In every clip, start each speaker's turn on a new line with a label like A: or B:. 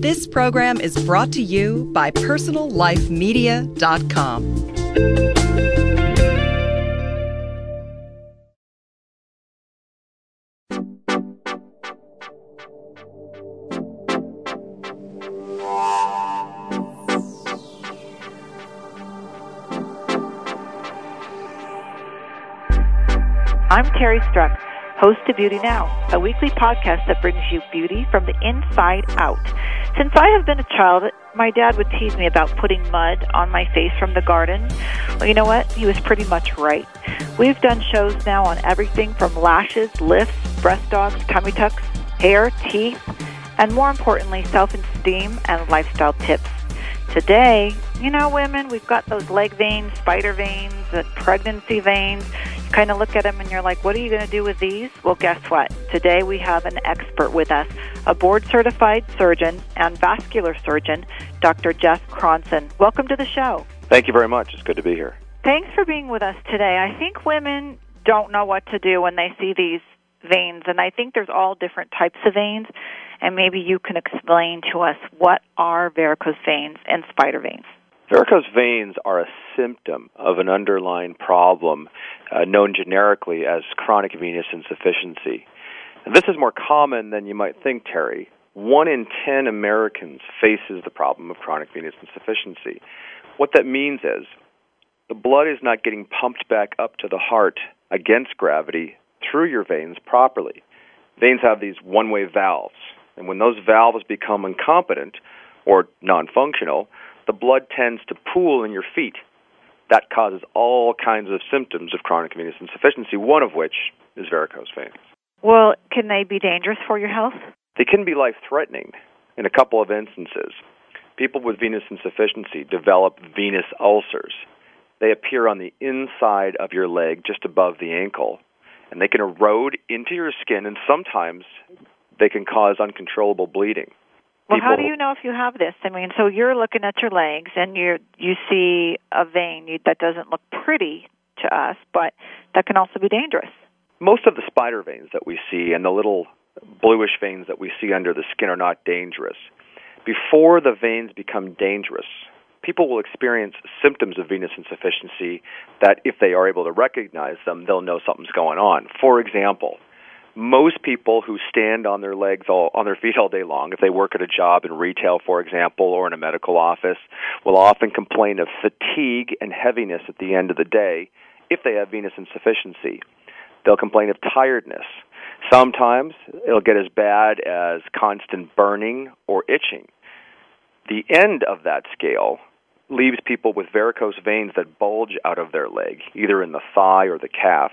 A: This program is brought to you by PersonalLifeMedia.com.
B: I'm Teri Struck, host of Beauty Now, a weekly podcast that brings you beauty from the inside out. Since I have been a child, my dad would tease me about putting mud on my face from the garden. Well, you know what? He was pretty much right. We've done shows now on everything from lashes, lifts, breast dogs, tummy tucks, hair, teeth, and more importantly, self esteem and lifestyle tips. Today, you know, women, we've got those leg veins, spider veins, pregnancy veins. Kind of look at them and you're like, what are you going to do with these? Well, guess what? Today we have an expert with us, a board certified surgeon and vascular surgeon, Dr. Jeff Cronson. Welcome to the show.
C: Thank you very much. It's good to be here.
B: Thanks for being with us today. I think women don't know what to do when they see these veins, and I think there's all different types of veins and maybe you can explain to us what are varicose veins and spider veins.
C: Varicose veins are a symptom of an underlying problem uh, known generically as chronic venous insufficiency. And this is more common than you might think, Teri. One in ten Americans faces the problem of chronic venous insufficiency. What that means is the blood is not getting pumped back up to the heart against gravity through your veins properly. Veins have these one way valves and when those valves become incompetent or non functional, the blood tends to pool in your feet. That causes all kinds of symptoms of chronic venous insufficiency, one of which is varicose veins.
B: Well, can they be dangerous for your health?
C: They can be life threatening in a couple of instances. People with venous insufficiency develop venous ulcers. They appear on the inside of your leg, just above the ankle, and they can erode into your skin and sometimes they can cause uncontrollable bleeding.
B: Well, People, how do you know if you have this? I mean, so you're looking at your legs and you you see a vein you, that doesn't look pretty to us, but that can also be dangerous.
C: Most of the spider veins that we see and the little bluish veins that we see under the skin are not dangerous. Before the veins become dangerous, people will experience symptoms of venous insufficiency that if they are able to recognize them, they'll know something's going on. For example, most people who stand on their legs all on their feet all day long if they work at a job in retail for example or in a medical office will often complain of fatigue and heaviness at the end of the day if they have venous insufficiency. They'll complain of tiredness. Sometimes it'll get as bad as constant burning or itching. The end of that scale leaves people with varicose veins that bulge out of their leg either in the thigh or the calf.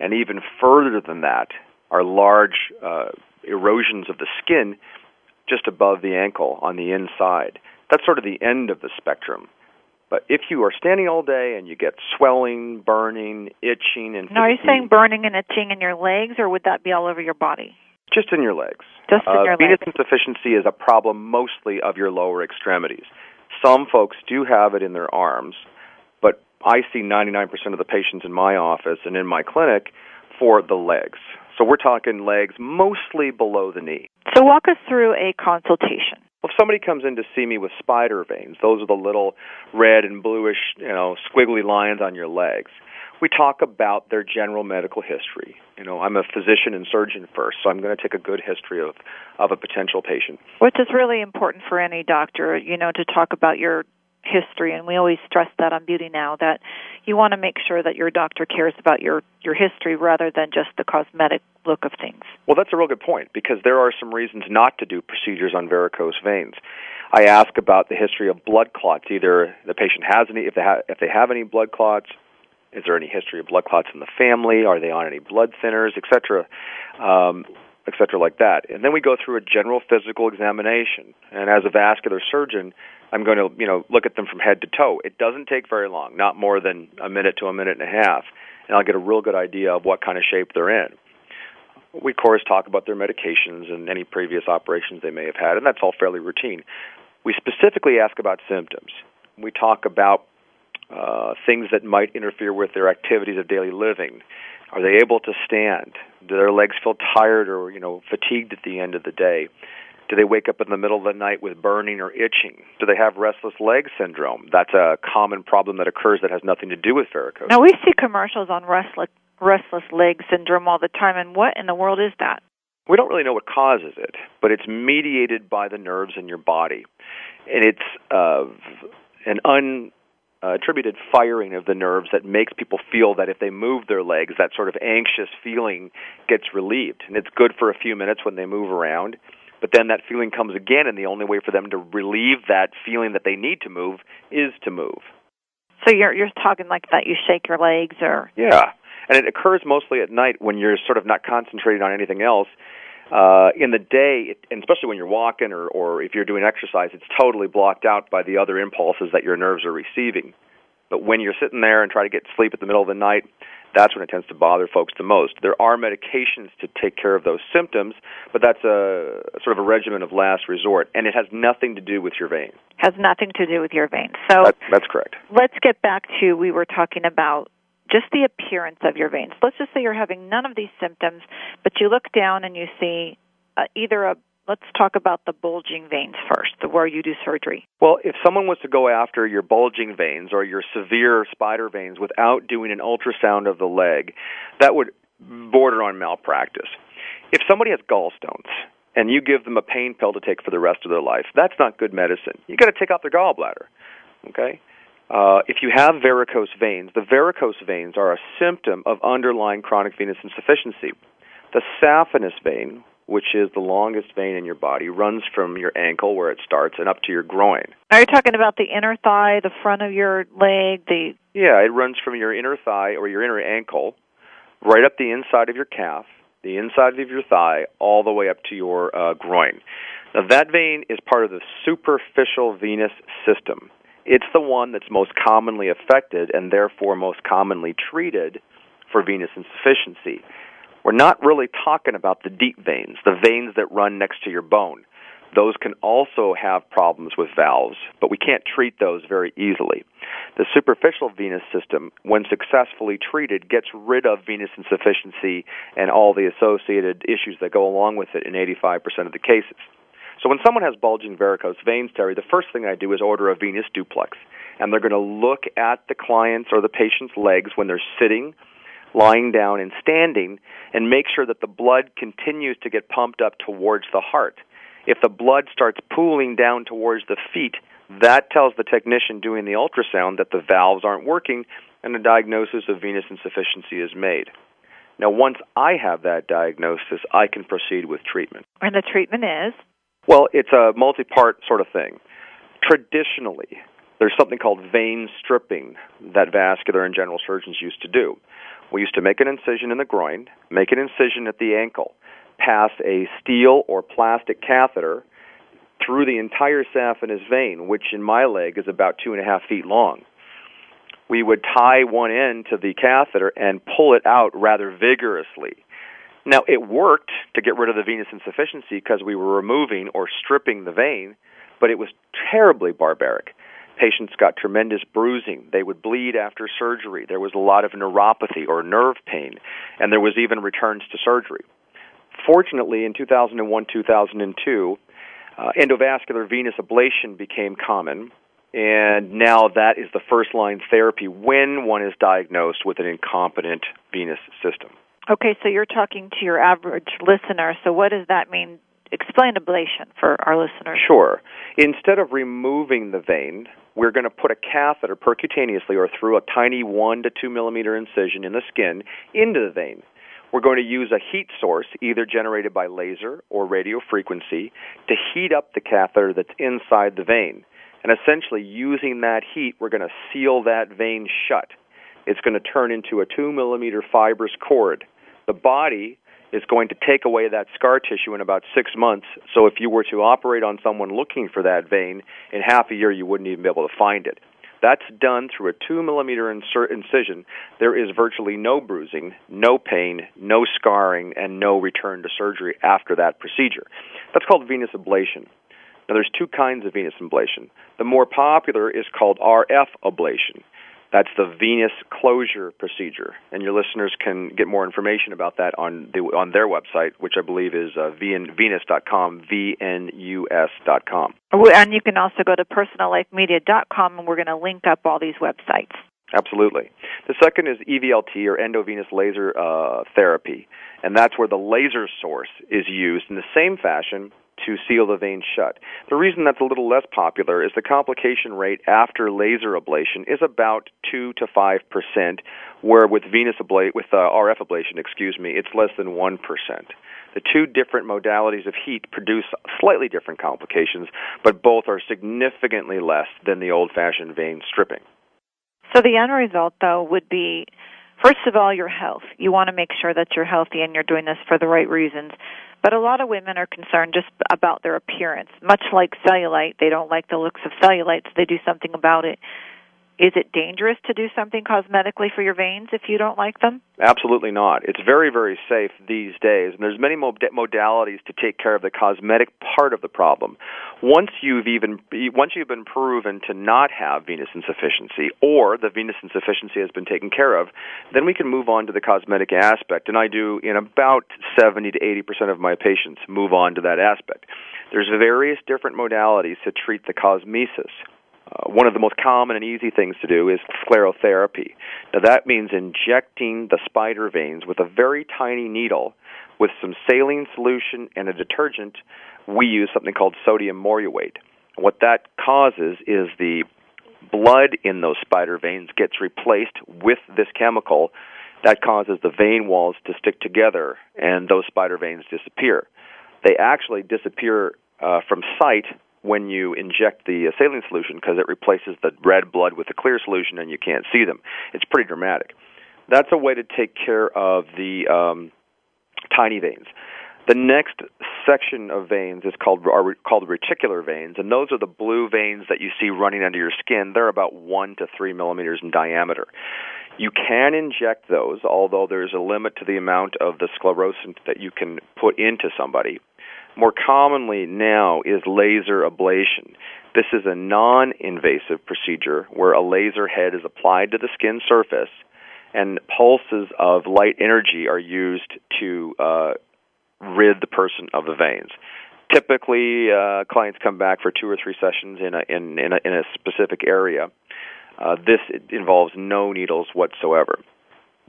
C: And even further than that are large uh, erosions of the skin just above the ankle on the inside. That's sort of the end of the spectrum. But if you are standing all day and you get swelling, burning, itching, and
B: now are you saying burning and itching in your legs, or would that be all over your body?
C: Just in your legs.
B: Just in
C: uh,
B: your
C: venous
B: legs.
C: insufficiency is a problem mostly of your lower extremities. Some folks do have it in their arms, but I see 99% of the patients in my office and in my clinic for the legs. So we're talking legs mostly below the knee.
B: So walk us through a consultation.
C: Well, if somebody comes in to see me with spider veins, those are the little red and bluish, you know, squiggly lines on your legs. We talk about their general medical history. You know, I'm a physician and surgeon first, so I'm going to take a good history of of a potential patient.
B: Which is really important for any doctor, you know, to talk about your history and we always stress that on beauty now that you want to make sure that your doctor cares about your your history rather than just the cosmetic look of things.
C: Well, that's a real good point because there are some reasons not to do procedures on varicose veins. I ask about the history of blood clots. Either the patient has any, if they have, if they have any blood clots, is there any history of blood clots in the family? Are they on any blood thinners, etc., um, etc., like that? And then we go through a general physical examination. And as a vascular surgeon, I'm going to, you know, look at them from head to toe. It doesn't take very long, not more than a minute to a minute and a half, and I'll get a real good idea of what kind of shape they're in. We, of course, talk about their medications and any previous operations they may have had, and that's all fairly routine. We specifically ask about symptoms. We talk about uh, things that might interfere with their activities of daily living. Are they able to stand? Do their legs feel tired or you know fatigued at the end of the day? Do they wake up in the middle of the night with burning or itching? Do they have restless leg syndrome? That's a common problem that occurs that has nothing to do with varicose.
B: Now we see commercials on restless restless leg syndrome all the time, and what in the world is that?
C: We don't really know what causes it, but it's mediated by the nerves in your body, and it's uh, an un uh, attributed firing of the nerves that makes people feel that if they move their legs, that sort of anxious feeling gets relieved. And it's good for a few minutes when they move around, but then that feeling comes again, and the only way for them to relieve that feeling that they need to move is to move.
B: So you're you're talking like that. You shake your legs, or
C: yeah, and it occurs mostly at night when you're sort of not concentrating on anything else. Uh, in the day, it, and especially when you're walking or, or if you're doing exercise, it's totally blocked out by the other impulses that your nerves are receiving. But when you're sitting there and try to get sleep at the middle of the night, that's when it tends to bother folks the most. There are medications to take care of those symptoms, but that's a sort of a regimen of last resort, and it has nothing to do with your veins.
B: Has nothing to do with your veins. So
C: that, that's correct.
B: Let's get back to we were talking about just the appearance of your veins. Let's just say you're having none of these symptoms, but you look down and you see uh, either a let's talk about the bulging veins first, the where you do surgery.
C: Well, if someone was to go after your bulging veins or your severe spider veins without doing an ultrasound of the leg, that would border on malpractice. If somebody has gallstones and you give them a pain pill to take for the rest of their life, that's not good medicine. You got to take out their gallbladder. Okay? Uh, if you have varicose veins, the varicose veins are a symptom of underlying chronic venous insufficiency. The saphenous vein, which is the longest vein in your body, runs from your ankle where it starts and up to your groin.
B: Are you talking about the inner thigh, the front of your leg, the
C: Yeah, it runs from your inner thigh or your inner ankle right up the inside of your calf, the inside of your thigh, all the way up to your uh, groin. Now that vein is part of the superficial venous system. It's the one that's most commonly affected and therefore most commonly treated for venous insufficiency. We're not really talking about the deep veins, the veins that run next to your bone. Those can also have problems with valves, but we can't treat those very easily. The superficial venous system, when successfully treated, gets rid of venous insufficiency and all the associated issues that go along with it in 85% of the cases. So when someone has bulging varicose veins, Teri, the first thing I do is order a venous duplex. And they're going to look at the client's or the patient's legs when they're sitting, lying down, and standing, and make sure that the blood continues to get pumped up towards the heart. If the blood starts pooling down towards the feet, that tells the technician doing the ultrasound that the valves aren't working and a diagnosis of venous insufficiency is made. Now, once I have that diagnosis, I can proceed with treatment.
B: And the treatment is?
C: Well, it's a multi part sort of thing. Traditionally, there's something called vein stripping that vascular and general surgeons used to do. We used to make an incision in the groin, make an incision at the ankle, pass a steel or plastic catheter through the entire saphenous vein, which in my leg is about two and a half feet long. We would tie one end to the catheter and pull it out rather vigorously. Now, it worked to get rid of the venous insufficiency because we were removing or stripping the vein, but it was terribly barbaric. Patients got tremendous bruising. They would bleed after surgery. There was a lot of neuropathy or nerve pain, and there was even returns to surgery. Fortunately, in 2001 2002, uh, endovascular venous ablation became common, and now that is the first line therapy when one is diagnosed with an incompetent venous system.
B: Okay, so you're talking to your average listener. So what does that mean? Explain ablation for our listeners.
C: Sure. Instead of removing the vein, we're going to put a catheter percutaneously or through a tiny one to two millimeter incision in the skin into the vein. We're going to use a heat source, either generated by laser or radio frequency, to heat up the catheter that's inside the vein. And essentially, using that heat, we're going to seal that vein shut. It's going to turn into a two millimeter fibrous cord the body is going to take away that scar tissue in about six months. So if you were to operate on someone looking for that vein, in half a year you wouldn't even be able to find it. That's done through a two millimeter incision. There is virtually no bruising, no pain, no scarring, and no return to surgery after that procedure. That's called venous ablation. Now, there's two kinds of venous ablation. The more popular is called RF ablation. That's the venous closure procedure, and your listeners can get more information about that on the, on their website, which I believe is uh, venus.com, V-N-U-S.com.
B: And you can also go to personallifemedia.com, and we're going to link up all these websites.
C: Absolutely. The second is EVLT or endovenous laser uh, therapy, and that's where the laser source is used in the same fashion to seal the vein shut. The reason that's a little less popular is the complication rate after laser ablation is about 2 to 5%, where with venous ablation with uh, RF ablation, excuse me, it's less than 1%. The two different modalities of heat produce slightly different complications, but both are significantly less than the old-fashioned vein stripping.
B: So the end result though would be first of all your health. You want to make sure that you're healthy and you're doing this for the right reasons. But a lot of women are concerned just about their appearance. Much like cellulite, they don't like the looks of cellulite, so they do something about it. Is it dangerous to do something cosmetically for your veins if you don't like them?
C: Absolutely not. It's very, very safe these days, and there's many modalities to take care of the cosmetic part of the problem. Once you've even once you've been proven to not have venous insufficiency, or the venous insufficiency has been taken care of, then we can move on to the cosmetic aspect. And I do in about 70 to 80 percent of my patients move on to that aspect. There's various different modalities to treat the cosmesis. Uh, one of the most common and easy things to do is sclerotherapy. Now, that means injecting the spider veins with a very tiny needle with some saline solution and a detergent. We use something called sodium morrhuate. What that causes is the blood in those spider veins gets replaced with this chemical that causes the vein walls to stick together and those spider veins disappear. They actually disappear uh, from sight when you inject the saline solution because it replaces the red blood with the clear solution and you can't see them. It's pretty dramatic. That's a way to take care of the um, tiny veins. The next section of veins is called are called reticular veins, and those are the blue veins that you see running under your skin. They're about one to three millimeters in diameter. You can inject those, although there's a limit to the amount of the sclerosant that you can put into somebody more commonly now is laser ablation. This is a non invasive procedure where a laser head is applied to the skin surface and pulses of light energy are used to uh, rid the person of the veins. Typically, uh, clients come back for two or three sessions in a, in, in, a, in a specific area. Uh, this involves no needles whatsoever.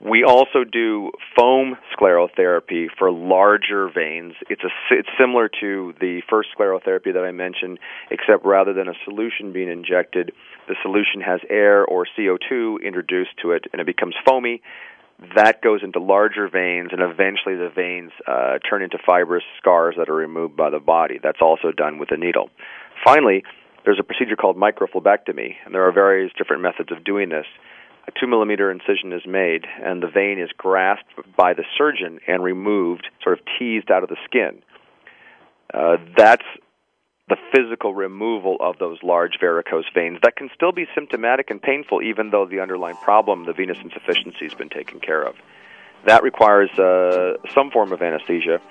C: We also do foam sclerotherapy for larger veins. It's a it's similar to the first sclerotherapy that I mentioned, except rather than a solution being injected, the solution has air or CO2 introduced to it, and it becomes foamy. That goes into larger veins, and eventually the veins uh, turn into fibrous scars that are removed by the body. That's also done with a needle. Finally, there's a procedure called microphlebectomy, and there are various different methods of doing this a two millimeter incision is made and the vein is grasped by the surgeon and removed, sort of teased out of the skin. Uh, that's the physical removal of those large varicose veins that can still be symptomatic and painful even though the underlying problem, the venous insufficiency, has been taken care of. That requires uh, some form of anesthesia,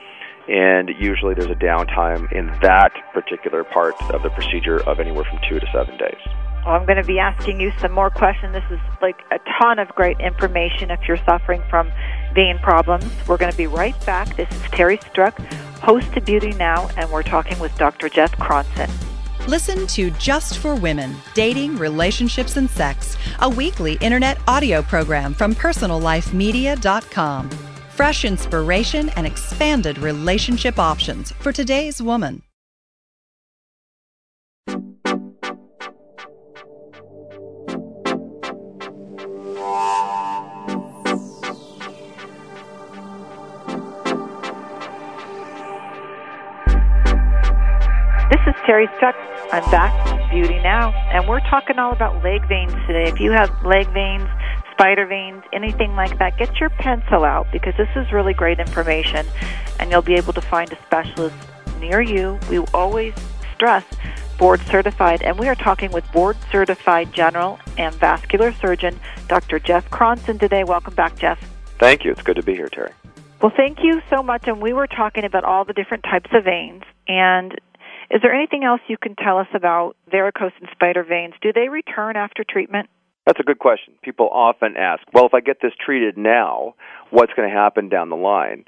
C: and usually there's a downtime in that particular part of the procedure of anywhere from two to seven days.
B: Well, I'm going to be asking you some more questions. This is like a ton of great information if you're suffering from vein problems. We're going to be right back. This is Teri Struck, host to Beauty Now, and we're talking with Dr. Jeff Cronson.
A: Listen to Just for Women Dating, Relationships, and Sex, a weekly internet audio program from PersonalLifeMedia.com. Fresh inspiration and expanded relationship options for today's woman.
B: Teri Struck. I'm back Beauty Now, and we're talking all about leg veins today. If you have leg veins, spider veins, anything like that, get your pencil out because this is really great information, and you'll be able to find a specialist near you. We always stress board certified, and we are talking with board certified general and vascular surgeon Dr. Jeff Cronson today. Welcome back, Jeff.
C: Thank you. It's good to be here, Teri.
B: Well, thank you so much. And we were talking about all the different types of veins, and is there anything else you can tell us about varicose and spider veins? Do they return after treatment?
C: That's a good question. People often ask, well, if I get this treated now, what's going to happen down the line?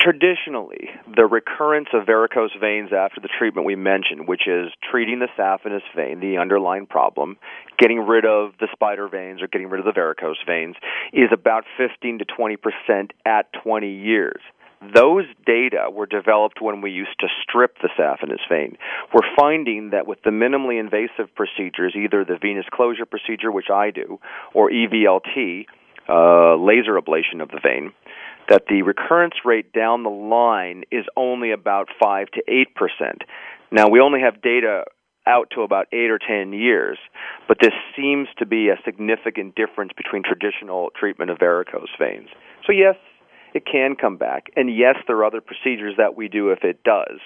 C: Traditionally, the recurrence of varicose veins after the treatment we mentioned, which is treating the saphenous vein, the underlying problem, getting rid of the spider veins or getting rid of the varicose veins, is about 15 to 20 percent at 20 years. Those data were developed when we used to strip the saphenous vein. We're finding that with the minimally invasive procedures, either the venous closure procedure, which I do, or EVLT, uh, laser ablation of the vein, that the recurrence rate down the line is only about 5 to 8%. Now, we only have data out to about 8 or 10 years, but this seems to be a significant difference between traditional treatment of varicose veins. So, yes, it can come back. And yes, there are other procedures that we do if it does,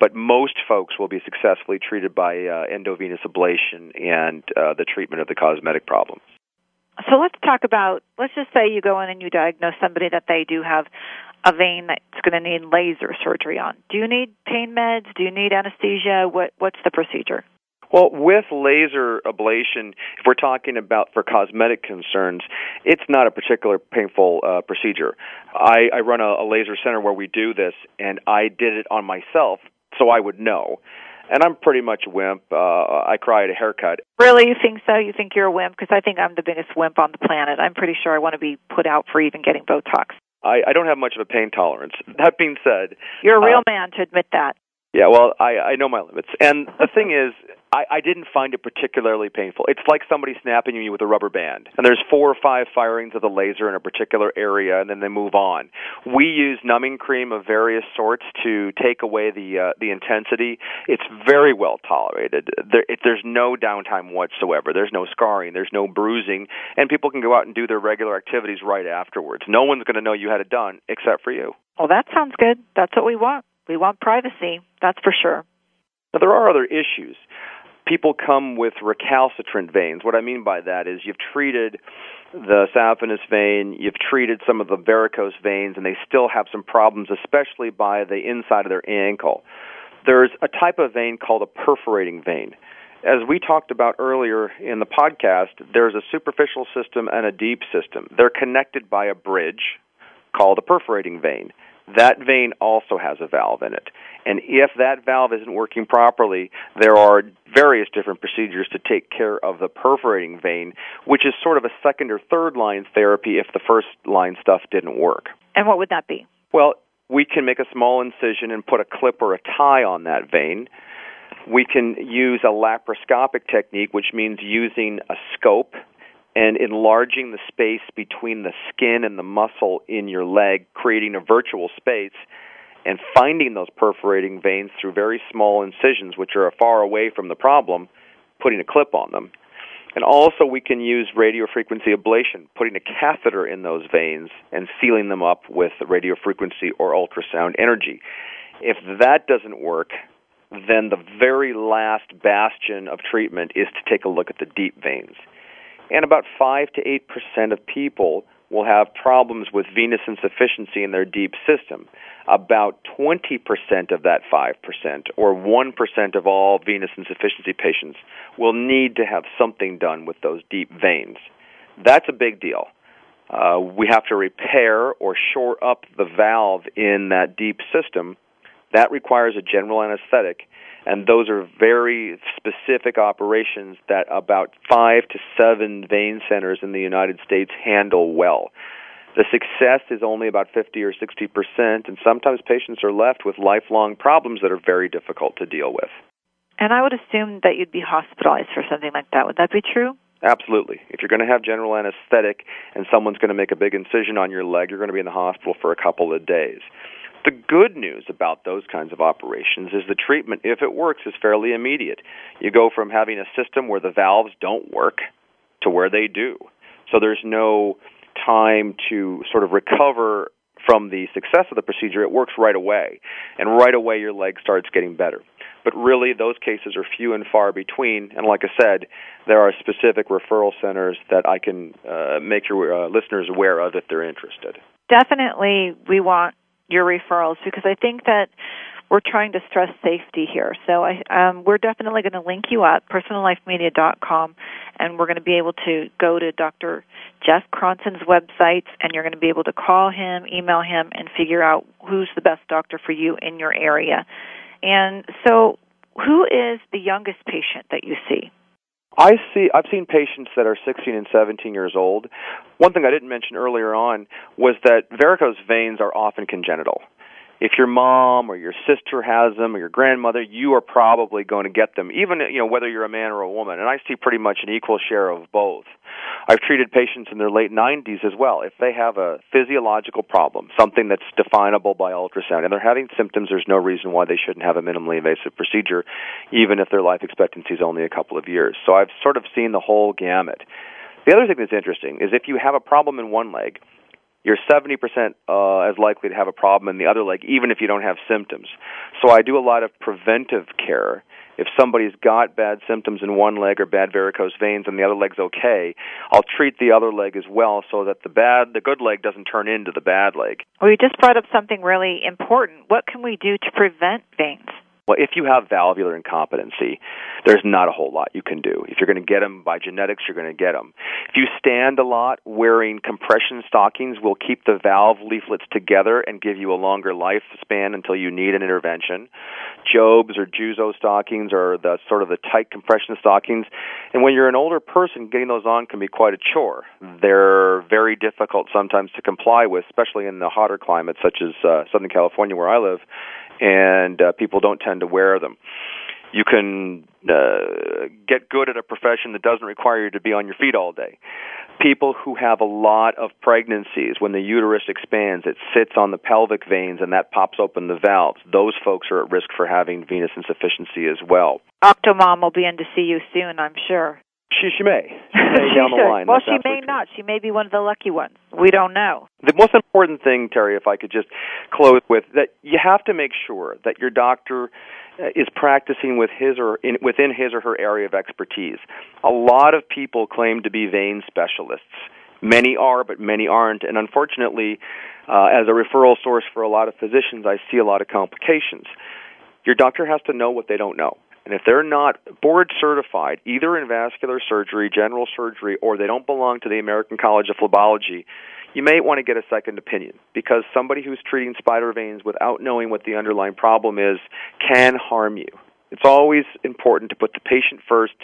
C: but most folks will be successfully treated by uh, endovenous ablation and uh, the treatment of the cosmetic problem.
B: So let's talk about, let's just say you go in and you diagnose somebody that they do have a vein that's going to need laser surgery on. Do you need pain meds? Do you need anesthesia? What, what's the procedure?
C: Well, with laser ablation, if we're talking about for cosmetic concerns, it's not a particular painful uh, procedure. I, I run a, a laser center where we do this, and I did it on myself so I would know and I'm pretty much a wimp. Uh, I cry at a haircut.
B: Really, you think so? You think you're a wimp? Because I think I'm the biggest wimp on the planet. I'm pretty sure I want to be put out for even getting Botox.
C: I, I don't have much of a pain tolerance. That being said,
B: you're a real uh, man to admit that.
C: Yeah, well, I, I know my limits. And the thing is, I, I didn't find it particularly painful. It's like somebody snapping you with a rubber band. And there's four or five firings of the laser in a particular area, and then they move on. We use numbing cream of various sorts to take away the uh, the intensity. It's very well tolerated. There, it, there's no downtime whatsoever. There's no scarring. There's no bruising, and people can go out and do their regular activities right afterwards. No one's going to know you had it done except for you.
B: Well, that sounds good. That's what we want. We want privacy, that's for sure.
C: Now, there are other issues. People come with recalcitrant veins. What I mean by that is you've treated the saphenous vein, you've treated some of the varicose veins, and they still have some problems, especially by the inside of their ankle. There's a type of vein called a perforating vein. As we talked about earlier in the podcast, there's a superficial system and a deep system. They're connected by a bridge called a perforating vein that vein also has a valve in it. And if that valve isn't working properly, there are various different procedures to take care of the perforating vein, which is sort of a second or third line therapy if the first line stuff didn't work.
B: And what would that be?
C: Well, we can make a small incision and put a clip or a tie on that vein. We can use a laparoscopic technique, which means using a scope and enlarging the space between the skin and the muscle in your leg, creating a virtual space, and finding those perforating veins through very small incisions, which are far away from the problem, putting a clip on them. And also, we can use radiofrequency ablation, putting a catheter in those veins and sealing them up with radiofrequency or ultrasound energy. If that doesn't work, then the very last bastion of treatment is to take a look at the deep veins and about 5 to 8% of people will have problems with venous insufficiency in their deep system. About 20% of that 5%, or 1% of all venous insufficiency patients, will need to have something done with those deep veins. That's a big deal. Uh, we have to repair or shore up the valve in that deep system. That requires a general anesthetic and those are very specific operations that about five to seven vein centers in the United States handle well. The success is only about 50 or 60 percent, and sometimes patients are left with lifelong problems that are very difficult to deal with.
B: And I would assume that you'd be hospitalized for something like that. Would that be true?
C: Absolutely. If you're going to have general anesthetic and someone's going to make a big incision on your leg, you're going to be in the hospital for a couple of days. The good news about those kinds of operations is the treatment, if it works, is fairly immediate. You go from having a system where the valves don't work to where they do. So there's no time to sort of recover from the success of the procedure. It works right away. And right away your leg starts getting better. But really, those cases are few and far between. And like I said, there are specific referral centers that I can uh, make your uh, listeners aware of if they're interested.
B: Definitely, we want your referrals because I think that we're trying to stress safety here. So I, um, we're definitely going to link you up, personallifemedia.com, and we're going to be able to go to Dr. Jeff Cronson's website, and you're going to be able to call him, email him, and figure out who's the best doctor for you in your area. And so, who is the youngest patient that you see?
C: I see. I've seen patients that are 16 and 17 years old. One thing I didn't mention earlier on was that varicose veins are often congenital if your mom or your sister has them or your grandmother, you are probably going to get them, even you know whether you're a man or a woman. And I see pretty much an equal share of both. I've treated patients in their late 90s as well. If they have a physiological problem, something that's definable by ultrasound, and they're having symptoms, there's no reason why they shouldn't have a minimally invasive procedure, even if their life expectancy is only a couple of years. So I've sort of seen the whole gamut. The other thing that's interesting is if you have a problem in one leg, you're 70% uh, as likely to have a problem in the other leg, even if you don't have symptoms. So I do a lot of preventive care. If somebody's got bad symptoms in one leg or bad varicose veins and the other leg's okay, I'll treat the other leg as well so that the bad, the good leg doesn't turn into the bad leg.
B: Well, you just brought up something really important. What can we do to prevent veins?
C: Well, if you have valvular incompetency, there's not a whole lot you can do. If you're going to get them by genetics, you're going to get them. If you stand a lot, wearing compression stockings will keep the valve leaflets together and give you a longer lifespan until you need an intervention. Jobst or Juzo stockings are the sort of the tight compression stockings. And when you're an older person, getting those on can be quite a chore. They're very difficult sometimes to comply with, especially in the hotter climates such as uh, Southern California where I live and uh, people don't tend to wear them. You can uh, get good at a profession that doesn't require you to be on your feet all day. People who have a lot of pregnancies, when the uterus expands, it sits on the pelvic veins and that pops open the valves. Those folks are at risk for having venous insufficiency as well.
B: Octomom will be in to see you soon, I'm sure.
C: She, she may. She may down the line.
B: Well,
C: That's
B: she may
C: absolutely
B: not. She may be one of the lucky ones. We don't know.
C: The most important thing, Teri, if I could just close with that, you have to make sure that your doctor uh, is practicing with his or in, within his or her area of expertise. A lot of people claim to be vein specialists. Many are, but many aren't. And unfortunately, uh, as a referral source for a lot of physicians, I see a lot of complications. Your doctor has to know what they don't know. And if they're not board certified, either in vascular surgery, general surgery, or they don't belong to the American College of Phlebology, you may want to get a second opinion because somebody who's treating spider veins without knowing what the underlying problem is can harm you. It's always important to put the patient first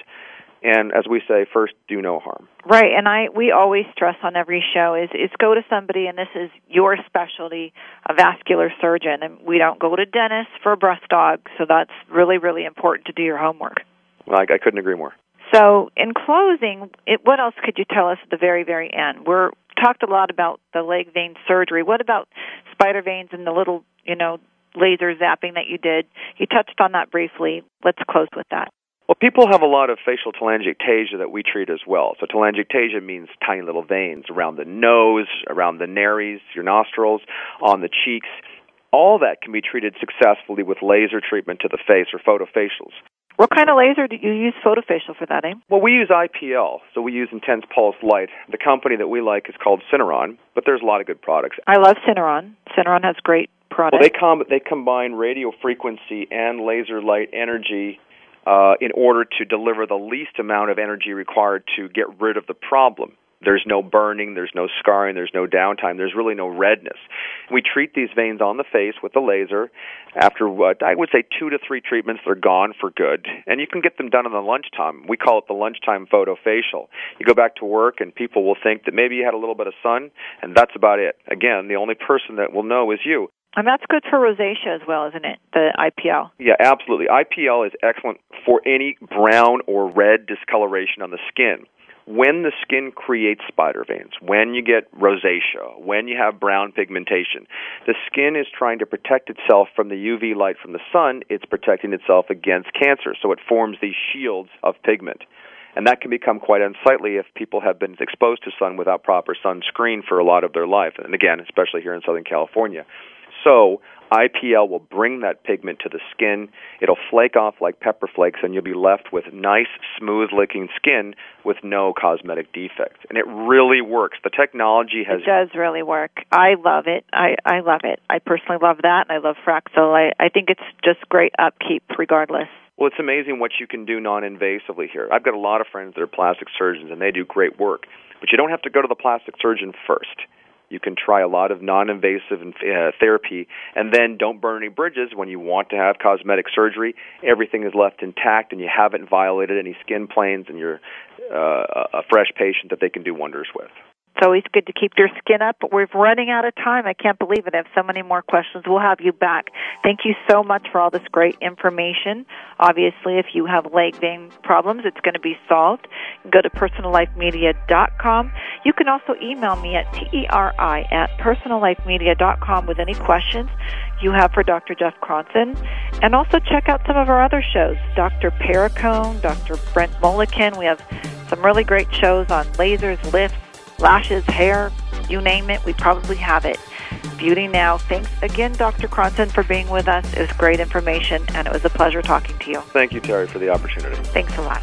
C: and as we say first do no harm.
B: Right and i we always stress on every show is is go to somebody and this is your specialty a vascular surgeon. And we don't go to dentists for a breast dog so that's really really important to do your homework.
C: Well, I, I couldn't agree more.
B: So in closing it, what else could you tell us at the very very end? We're talked a lot about the leg vein surgery. What about spider veins and the little you know laser zapping that you did? You touched on that briefly. Let's close with that
C: well, people have a lot of facial telangiectasia that we treat as well. So telangiectasia means tiny little veins around the nose, around the nares, your nostrils, on the cheeks. All that can be treated successfully with laser treatment to the face or photofacials.
B: What kind of laser do you use photofacial for that, eh?
C: Well, we use IPL, so we use intense pulse light. The company that we like is called Syneron, but there's a lot of good products.
B: I love Syneron. Syneron has great products.
C: Well, they com- they combine radio frequency and laser light energy uh, in order to deliver the least amount of energy required to get rid of the problem. There's no burning, there's no scarring, there's no downtime, there's really no redness. We treat these veins on the face with the laser. After what I would say two to three treatments, they're gone for good. And you can get them done in the lunchtime. We call it the lunchtime photofacial. You go back to work and people will think that maybe you had a little bit of sun, and that's about it. Again, the only person that will know is you.
B: And that's good for rosacea as well, isn't it? The IPL.
C: Yeah, absolutely. IPL is excellent for any brown or red discoloration on the skin. When the skin creates spider veins, when you get rosacea, when you have brown pigmentation, the skin is trying to protect itself from the UV light from the sun. It's protecting itself against cancer, so it forms these shields of pigment and that can become quite unsightly if people have been exposed to sun without proper sunscreen for a lot of their life and again especially here in southern california so IPL will bring that pigment to the skin. It'll flake off like pepper flakes, and you'll be left with nice, smooth looking skin with no cosmetic defects. And it really works. The technology has.
B: It does really work. I love it. I, I love it. I personally love that, and I love Fraxel. I, I think it's just great upkeep regardless.
C: Well, it's amazing what you can do non invasively here. I've got a lot of friends that are plastic surgeons, and they do great work. But you don't have to go to the plastic surgeon first you can try a lot of non-invasive uh, therapy, and then don't burn any bridges when you want to have cosmetic surgery. Everything is left intact, and you haven't violated any skin planes, and you're uh, a fresh patient that they can do wonders with.
B: It's always good to keep your skin up, but we're running out of time. I can't believe it. I have so many more questions. We'll have you back. Thank you so much for all this great information. Obviously, if you have leg vein problems, it's going to be solved. Go to personallifemedia.com. You can also email me at teri at personallifemedia.com with any questions you have for Dr. Jeff Cronson. And also check out some of our other shows, Dr. Perricone, Dr. Brent Moelleken. We have some really great shows on lasers, lifts, lashes, hair, you name it, we probably have it. Beauty Now. Thanks again, Dr. Cronson, for being with us. It was great information, and it was a pleasure talking to you.
C: Thank you, Teri, for the opportunity.
B: Thanks a lot.